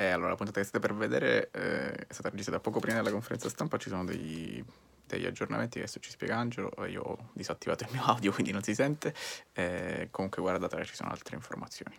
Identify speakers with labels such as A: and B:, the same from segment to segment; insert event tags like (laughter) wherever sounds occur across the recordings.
A: E allora, la puntata che state per vedere eh, è stata registrata poco prima della conferenza stampa, ci sono dei, degli aggiornamenti che adesso ci spiega Angelo, io ho disattivato il mio audio quindi non si sente, eh, comunque guardate ci sono altre informazioni.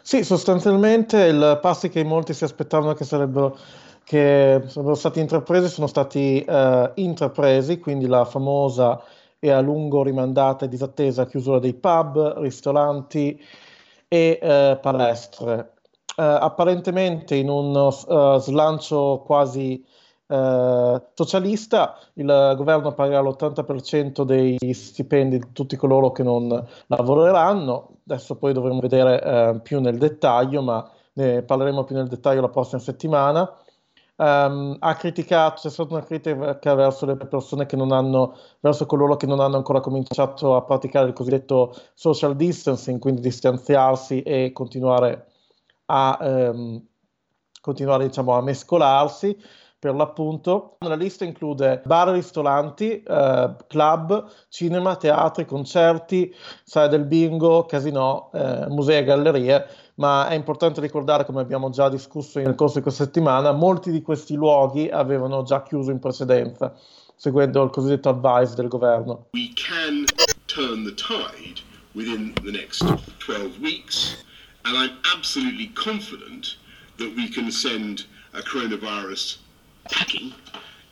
B: Sì, sostanzialmente il passi che molti si aspettavano che sarebbero, che sarebbero stati intrapresi sono stati eh, intrapresi, quindi la famosa e a lungo rimandata e disattesa chiusura dei pub, ristoranti e eh, palestre. eh, apparentemente in un uh, slancio quasi uh, socialista, il governo pagherà l'80% dei stipendi di tutti coloro che non lavoreranno. Adesso poi dovremo vedere più nel dettaglio, ma ne parleremo più nel dettaglio la prossima settimana. Um, ha criticato, c'è stata una critica verso le persone che non hanno, verso coloro che non hanno ancora cominciato a praticare il cosiddetto social distancing, quindi distanziarsi e continuare a ehm, continuare diciamo, a mescolarsi per l'appunto. La lista include bar, ristoranti, eh, club, cinema, teatri, concerti, sale del bingo, casino, eh, musei e gallerie, ma è importante ricordare, come abbiamo già discusso nel corso di questa settimana, molti di questi luoghi avevano già chiuso in precedenza, seguendo il cosiddetto advice del governo. We can turn the tide within the next 12 weeks.
C: And I'm absolutely confident that we can send a coronavirus packing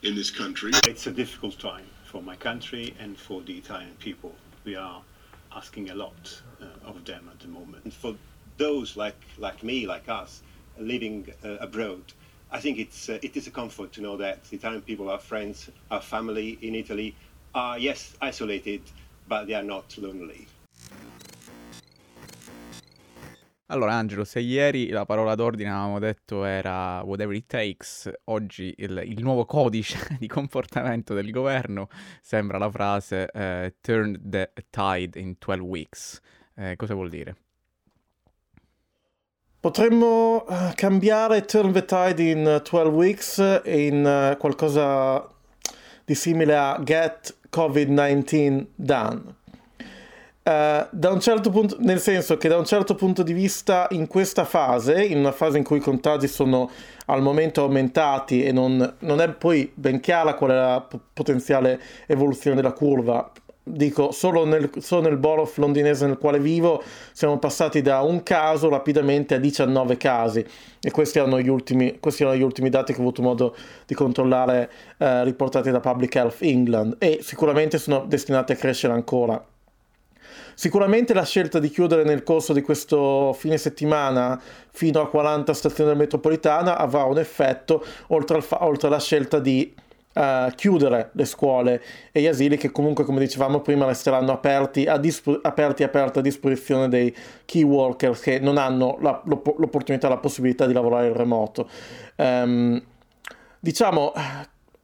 C: in this country.
D: It's a difficult time for my country and for the Italian people. We are asking a lot uh, of them at the moment. And for those like, like me, like us, living uh, abroad, I think it's, uh, it is a comfort to know that the Italian people, our friends, our family in Italy, are, yes, isolated, but they are not lonely.
A: Allora, Angelo, se ieri la parola d'ordine avevamo detto era whatever it takes, oggi il, il nuovo codice (laughs) di comportamento del governo sembra la frase eh, turn the tide in 12 weeks. Eh, cosa vuol dire?
B: Potremmo uh, cambiare turn the tide in 12 weeks in uh, qualcosa di simile a get COVID-19 done. Uh, da un certo punto, nel senso che da un certo punto di vista in questa fase, in una fase in cui i contagi sono al momento aumentati e non, non è poi ben chiara qual è la p- potenziale evoluzione della curva, dico solo nel, solo nel borough londinese nel quale vivo siamo passati da un caso rapidamente a 19 casi e questi erano gli ultimi, erano gli ultimi dati che ho avuto modo di controllare eh, riportati da Public Health England e sicuramente sono destinati a crescere ancora Sicuramente la scelta di chiudere nel corso di questo fine settimana fino a 40 stazioni della metropolitana avrà un effetto oltre, fa- oltre alla scelta di uh, chiudere le scuole e gli asili che comunque come dicevamo prima resteranno aperti a, disp- aperti, aperti a disposizione dei key workers che non hanno la, l'opp- l'opportunità, la possibilità di lavorare in remoto. Um, diciamo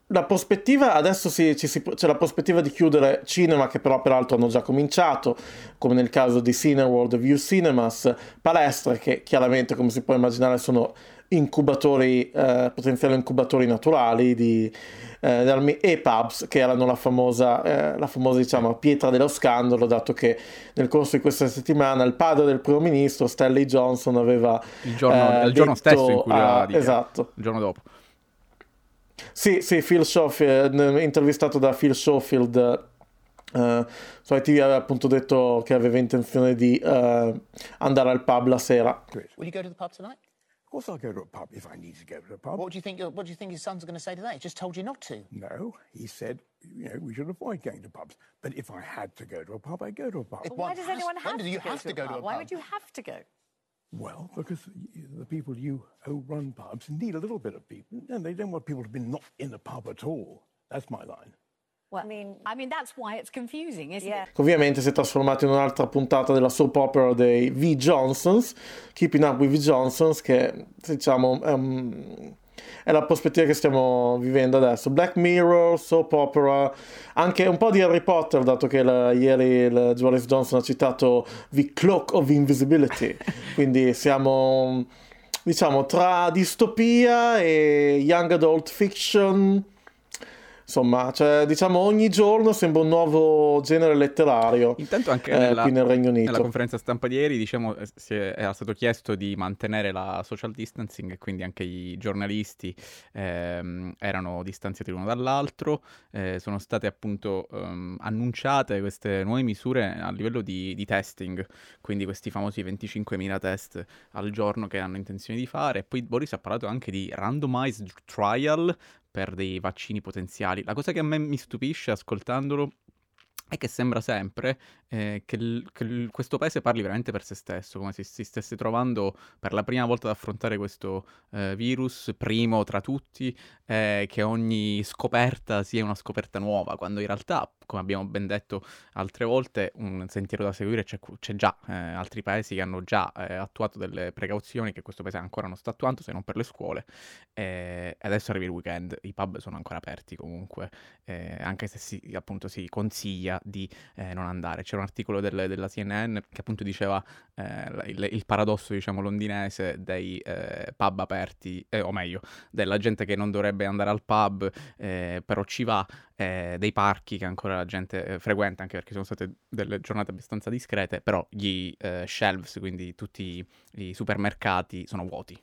B: la prospettiva, adesso si, si, c'è la prospettiva di chiudere cinema che però peraltro hanno già cominciato, come nel caso di Cineworld View Cinemas, palestre che chiaramente come si può immaginare sono incubatori, eh, potenziali incubatori naturali di, eh, e pubs che erano la famosa, eh, la famosa diciamo, pietra dello scandalo, dato che nel corso di questa settimana il padre del primo ministro, Stanley Johnson, aveva...
A: Il giorno, il giorno stesso in cui
B: a, Esatto.
A: Il giorno dopo
B: sì, sì, Phil Schofield, intervistato da Phil Schofield uh, su ITV aveva appunto detto che aveva intenzione di uh, andare al pub la sera.
E: Will you go to the pub tonight?
F: Of course I'll go to a pub if I need to go to a pub.
E: What do you think? What do you think his son's going to say today? He just told you not to.
F: No, he said, you know, we should avoid going to pubs. But if I had to go to a pub, I'd go to a pub.
G: Why does anyone have,
E: to,
G: you
E: go have to, go to a pub?
G: Why would you have to go?
F: Well, because the people you who run pubs need a little bit of people, and they don't want people to be not in the pub at all. That's my line.
G: Well, I mean, I mean that's why it's confusing, isn't yeah. it?
B: Ovviamente si è trasformato in un'altra puntata della soap opera dei V. Johnsons, Keeping Up with V. Johnsons, che diciamo um, è la prospettiva che stiamo vivendo adesso. Black Mirror, soap opera, anche un po' di Harry Potter, dato che la, ieri il Boris Johnson ha citato The Cloak of Invisibility, (laughs) quindi siamo diciamo tra distopia e young adult fiction insomma, cioè, diciamo ogni giorno sembra un nuovo genere letterario.
A: Intanto anche
B: eh,
A: nella,
B: qui nel Regno Unito.
A: nella conferenza stampa di ieri, diciamo, eh, si è- era stato chiesto di mantenere la social distancing e quindi anche i giornalisti ehm, erano distanziati l'uno dall'altro. Eh, sono state appunto ehm, annunciate queste nuove misure a livello di, di testing, quindi questi famosi 25.000 test al giorno che hanno intenzione di fare. E poi Boris ha parlato anche di randomized trial per dei vaccini potenziali. La cosa che a me mi stupisce ascoltandolo è che sembra sempre eh, che, il- che il- questo paese parli veramente per se stesso, come se si stesse trovando per la prima volta ad affrontare questo eh, virus, primo tra tutti, eh, che ogni scoperta sia una scoperta nuova, quando in realtà, come abbiamo ben detto altre volte, un sentiero da seguire c'è, c'è già, eh, altri paesi che hanno già eh, attuato delle precauzioni che questo paese ancora non sta attuando, se non per le scuole, e adesso arriva il weekend, i pub sono ancora aperti comunque, eh, anche se si, appunto si consiglia di eh, non andare. C'era un articolo del- della CNN che appunto diceva eh, il, il paradosso, diciamo, londinese dei eh, pub aperti, eh, o meglio, della gente che non dovrebbe andare al pub, eh, però ci va, eh, dei parchi che ancora la gente frequenta, anche perché sono state delle giornate abbastanza discrete, però gli shelves, quindi tutti i supermercati, sono vuoti.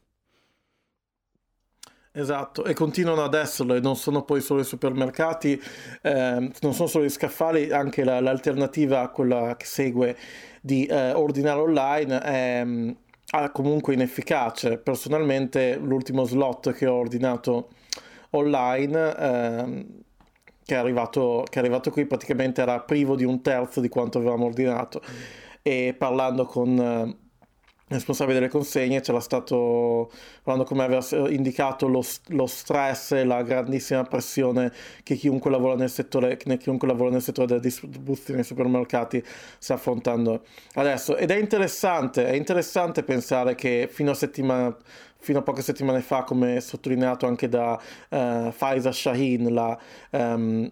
B: Esatto, e continuano ad esserlo, e non sono poi solo i supermercati, ehm, non sono solo gli scaffali, anche la- l'alternativa a quella che segue di eh, ordinare online è mm, ah, comunque inefficace. Personalmente l'ultimo slot che ho ordinato online, ehm, che è arrivato, che è arrivato qui, praticamente era privo di un terzo di quanto avevamo ordinato. E parlando con... il responsabile delle consegne c'era stato parlando come aveva indicato lo, lo stress e la grandissima pressione che chiunque lavora nel settore, che chiunque lavora nel settore della distribuzione nei supermercati sta affrontando adesso. Ed è interessante, è interessante pensare che fino a settimana fino a poche settimane fa, come sottolineato anche da eh, Faiza Shaheen, la, ehm,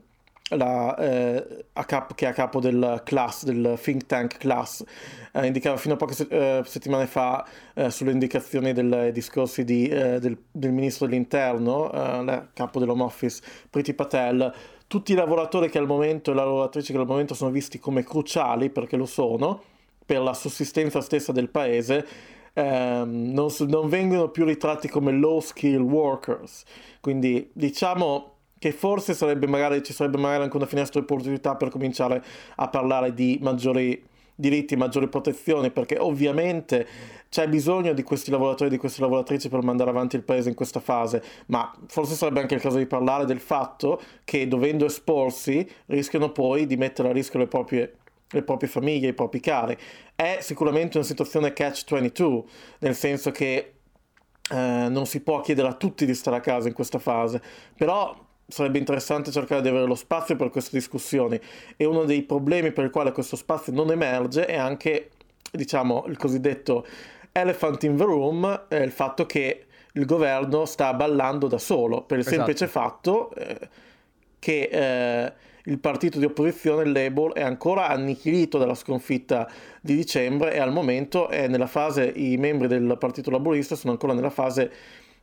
B: la, eh, a capo- che è a capo del class, del think tank class, eh, indicava fino a poche se- eh, settimane fa eh, sulle indicazioni dei discorsi di, eh, del, del ministro dell'interno, eh, capo dell'Home Office, Priti Patel, tutti i lavoratori che al momento e le lavoratrici che al momento sono visti come cruciali, perché lo sono, per la sussistenza stessa del paese, ehm, non, non vengono più ritratti come low skill workers. Quindi diciamo che forse sarebbe magari, ci sarebbe magari anche una finestra di opportunità per cominciare a parlare di maggiori diritti, maggiori protezioni, perché ovviamente c'è bisogno di questi lavoratori e di queste lavoratrici per mandare avanti il paese in questa fase, ma forse sarebbe anche il caso di parlare del fatto che dovendo esporsi rischiano poi di mettere a rischio le proprie le proprie famiglie, i propri cari. È sicuramente una situazione catch-22, nel senso che eh, non si può chiedere a tutti di stare a casa in questa fase, però sarebbe interessante cercare di avere lo spazio per queste discussioni e uno dei problemi per il quale questo spazio non emerge è anche, diciamo, il cosiddetto elephant in the room, è il fatto che il governo sta ballando da solo, per il
A: Esatto.
B: semplice fatto eh, che eh, il partito di opposizione, il Labour, è ancora annichilito dalla sconfitta di dicembre e al momento è nella fase, i membri del partito laburista sono ancora nella fase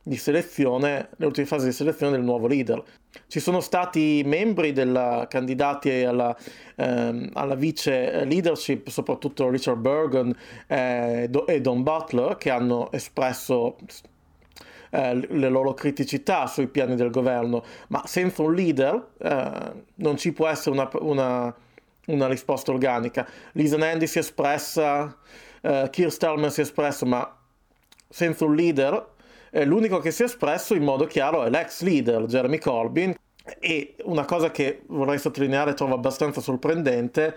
B: di selezione, l'ultima fase di selezione del nuovo leader. Ci sono stati membri della, candidati alla, ehm, alla vice leadership, soprattutto Richard Bergen eh, e Don Butler, che hanno espresso eh, le loro criticità sui piani del governo, ma senza un leader eh, non ci può essere una, una- una risposta organica. Lisa Nandy si è espressa, eh, Keir Starmer si è espresso, ma senza un leader, l'unico che si è espresso in modo chiaro è l'ex leader Jeremy Corbyn. E una cosa che vorrei sottolineare, trovo abbastanza sorprendente,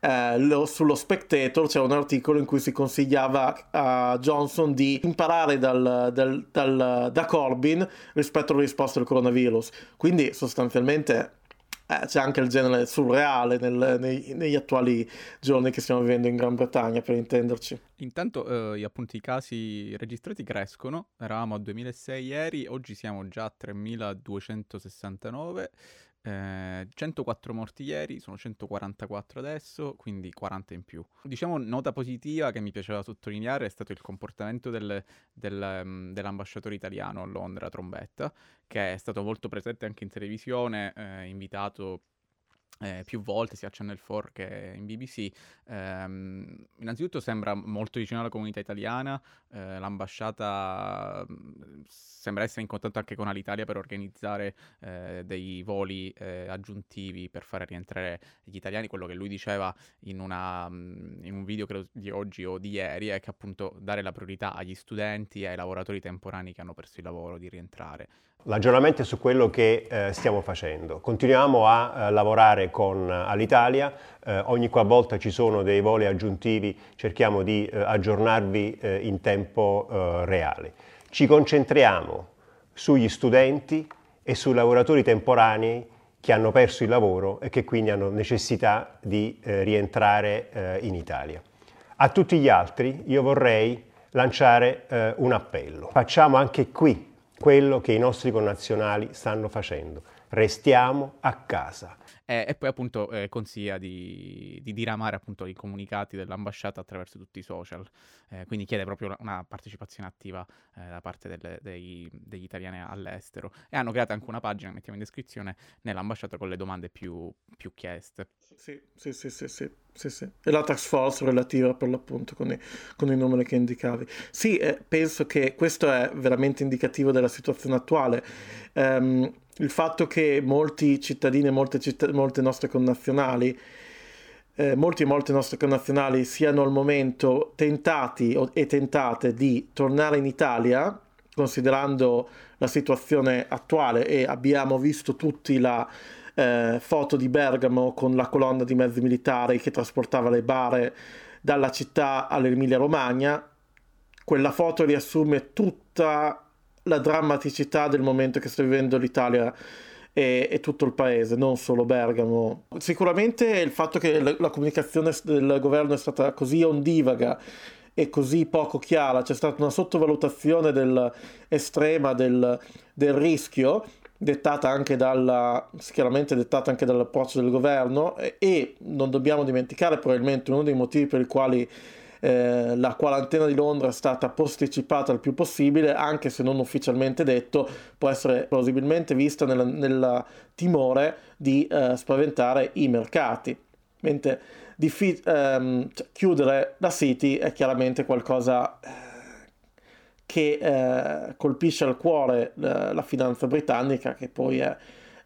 B: eh, lo- sullo Spectator c'è un articolo in cui si consigliava a Johnson di imparare dal- dal- dal- da Corbyn rispetto alle risposte al coronavirus. Quindi sostanzialmente eh, c'è anche il genere surreale nel- nei- negli attuali giorni che stiamo vivendo in Gran Bretagna, per intenderci.
A: Intanto eh, appunto i casi registrati crescono, eravamo a 2006 ieri, oggi siamo già a 3269, Eh, 104 morti ieri, sono 144 adesso, quindi 40 in più. Diciamo nota positiva che mi piaceva sottolineare è stato il comportamento del, del, um, dell'ambasciatore italiano a Londra, Trombetta, che è stato molto presente anche in televisione, eh, invitato eh, più volte sia a Channel 4 che in BBC. Eh, innanzitutto sembra molto vicino alla comunità italiana, eh, l'ambasciata mm, sembra essere in contatto anche con Alitalia per organizzare eh, dei voli eh, aggiuntivi per fare rientrare gli italiani. Quello che lui diceva in, una, mm, in un video credo di oggi o di ieri è che appunto dare la priorità agli studenti e ai lavoratori temporanei che hanno perso il lavoro di rientrare.
H: L'aggiornamento è su quello che eh, stiamo facendo. Continuiamo a eh, con Alitalia, eh, ogni qualvolta ci sono dei voli aggiuntivi cerchiamo di eh, aggiornarvi eh, in tempo eh, reale. Ci concentriamo sugli studenti e sui lavoratori temporanei che hanno perso il lavoro e che quindi hanno necessità di rientrare in Italia. A tutti gli altri io vorrei lanciare un appello. Facciamo anche qui quello che i nostri connazionali stanno facendo. Restiamo a casa.
A: Eh, e poi appunto eh, consiglia di, di, diramare appunto i comunicati dell'ambasciata attraverso tutti i social, eh, quindi chiede proprio una partecipazione attiva eh, da parte delle, dei, degli italiani all'estero e hanno creato anche una pagina, mettiamo in descrizione, nell'ambasciata con le domande più, più chieste.
B: Sì, sì, sì, sì, sì, sì, sì. E la task force relativa per l'appunto con i, con i numeri che indicavi. Sì, eh, penso che questo è veramente indicativo della situazione attuale. Um, il fatto che molti cittadini e molte, citt- molte nostre connazionali eh, molti e molte nostre connazionali siano al momento tentati o, e tentate di tornare in Italia, considerando la situazione attuale e abbiamo visto tutti la eh, foto di Bergamo con la colonna di mezzi militari che trasportava le bare dalla città all'Emilia Romagna, quella foto riassume tutta la drammaticità del momento che sta vivendo l'Italia e, e, tutto il paese, non solo Bergamo. Sicuramente il fatto che la, la comunicazione del governo è stata così ondivaga e così poco chiara, c'è stata una sottovalutazione del, estrema del, del rischio dettata anche dalla, chiaramente dettata anche dall'approccio del governo e, e non dobbiamo dimenticare probabilmente uno dei motivi per i quali eh, la quarantena di Londra è stata posticipata il più possibile, anche se non ufficialmente detto, può essere plausibilmente vista nel timore di eh, spaventare i mercati. Mentre diffi- ehm, cioè, chiudere la City è chiaramente qualcosa eh, che eh, colpisce al cuore eh, la finanza britannica, che poi è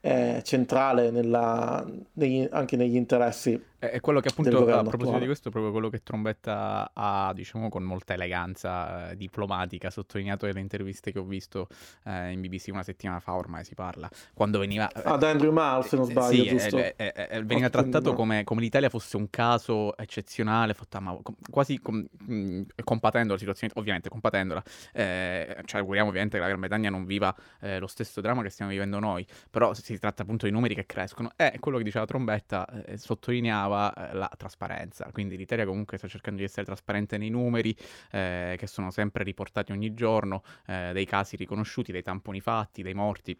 B: è centrale nella, negli, anche negli interessi
A: è quello che appunto, a proposito attuale. di questo, è proprio quello che Trombetta ha, diciamo, con molta eleganza eh, diplomatica, sottolineato nelle interviste che ho visto eh, in BBC una settimana fa, ormai si parla, quando veniva...
B: Eh, Ad Andrew Mars, se non eh, sbaglio,
A: sì,
B: giusto?
A: Eh, eh, veniva trattato come, come, l'Italia fosse un caso eccezionale, fatta, ma, quasi com, mh, mm, compatendo la situazione, ovviamente compatendola, cioè auguriamo ovviamente che la Gran Bretagna non viva lo stesso dramma che stiamo vivendo noi, però si tratta appunto di numeri che crescono, è quello che diceva Trombetta, sottolineava riguardava eh, la trasparenza. Quindi l'Italia comunque sta cercando di essere trasparente nei numeri eh, che sono sempre riportati ogni giorno, eh, dei casi riconosciuti, dei tamponi fatti, dei morti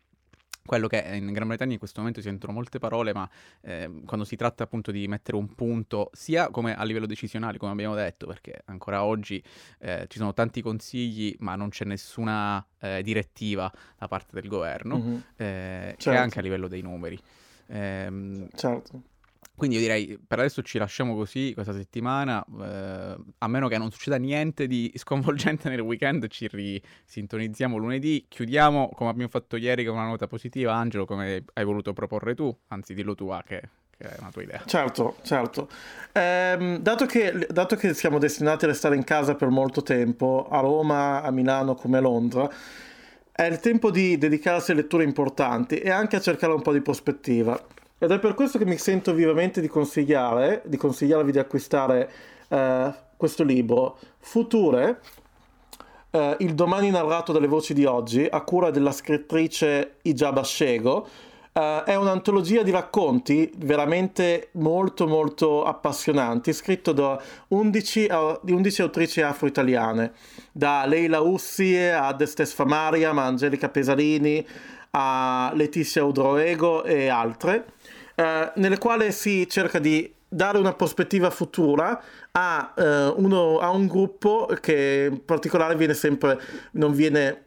A: quello che in Gran Bretagna in questo momento si sentono molte parole, ma eh, quando si tratta appunto di mettere un punto, sia come a livello decisionale, come abbiamo detto, perché ancora oggi eh, ci sono tanti consigli, ma non c'è nessuna eh, direttiva da parte del governo, mm-hmm. certo. e anche a livello dei numeri.
B: Ehm, certo.
A: Quindi io direi per adesso ci lasciamo così questa settimana, eh, a meno che non succeda niente di (laughs) sconvolgente nel weekend, ci risintonizziamo lunedì, chiudiamo come abbiamo fatto ieri con una nota positiva, Angelo come hai voluto proporre tu, anzi dillo tu a che, è una tua idea.
B: Certo, certo. Ehm, dato, che, dato che siamo destinati a restare in casa per molto tempo, a Roma, a Milano come a Londra, è il tempo di dedicarsi a letture importanti e anche a cercare un po' di prospettiva. Ed è per questo che mi sento vivamente di consigliare, di consigliarvi di acquistare eh, questo libro, Future, eh, il domani narrato dalle voci di oggi, a cura della scrittrice Ijaba Shego. Uh, è un'antologia di racconti veramente molto molto appassionanti, scritto da 11, uh, di 11 autrici afro-italiane, da Leila Ussi ad Estes Famaria, a Angelica Pesarini, a Letizia Udroego e altre, eh, nelle quali si cerca di dare una prospettiva futura a, eh, uno, a un gruppo che in particolare viene sempre, non viene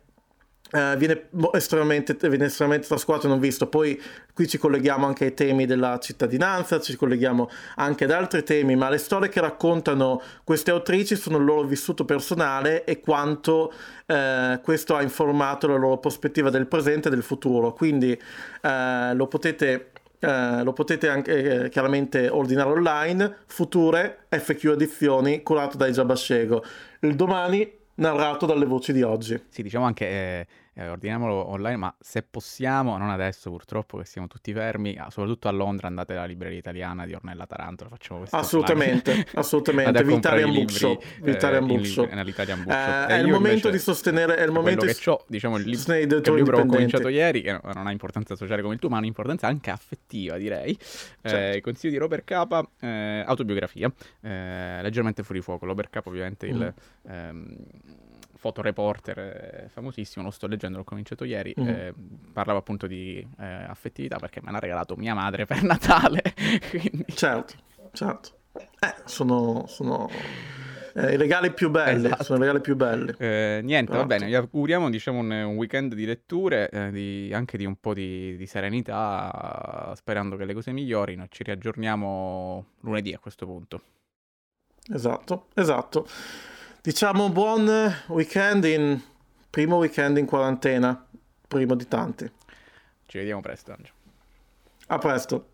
B: Uh, viene, estremamente, viene estremamente trascurato e non visto. Poi qui ci colleghiamo anche ai temi della cittadinanza, ci colleghiamo anche ad altri temi, ma le storie che raccontano queste autrici sono il loro vissuto personale e quanto uh, questo ha informato la loro prospettiva del presente e del futuro. Quindi uh, lo potete eh, lo potete anche eh, chiaramente ordinare online. Future FQ edizioni curato da Ijabashego. Il domani narrato dalle voci di oggi.
A: Sì, diciamo anche eh, eh, ordiniamolo online, ma se possiamo, non adesso purtroppo che siamo tutti fermi, ah, soprattutto a Londra andate alla libreria italiana di Ornella Tarantola, facciamo questo (laughs)
B: Assolutamente, assolutamente, Vitalian Bookshop, Vitalian Bookshop.
A: Eh,
B: Bookshop. Eh, è il momento di sostenere, è il momento
A: che ho, diciamo, il, libro, il libro ho cominciato ieri, che non ha importanza sociale come il tuo, ma ha un'importanza anche affettiva, direi. Certo. Eh, consiglio di Robert Capa, eh, autobiografia, eh, leggermente fuori fuoco. Robert Capa ovviamente mm. il... Ehm, fotoreporter eh, famosissimo, lo sto leggendo, l'ho cominciato ieri, mm. eh, parlava appunto di eh, affettività perché me l'ha regalato mia madre per (laughs) Natale. (laughs) quindi...
B: Certo, certo. Eh, sono, sono eh, i regali più belli, esatto. sono i regali più belli.
A: Eh, niente, esatto. va bene, vi auguriamo diciamo un, un weekend di letture, eh, di, anche di un po' di, di, serenità, sperando che le cose migliorino. Ci riaggiorniamo lunedì a questo punto.
B: Esatto, esatto. Diciamo buon weekend in primo weekend in quarantena, primo di tanti.
A: Ci vediamo presto, Angelo.
B: A presto.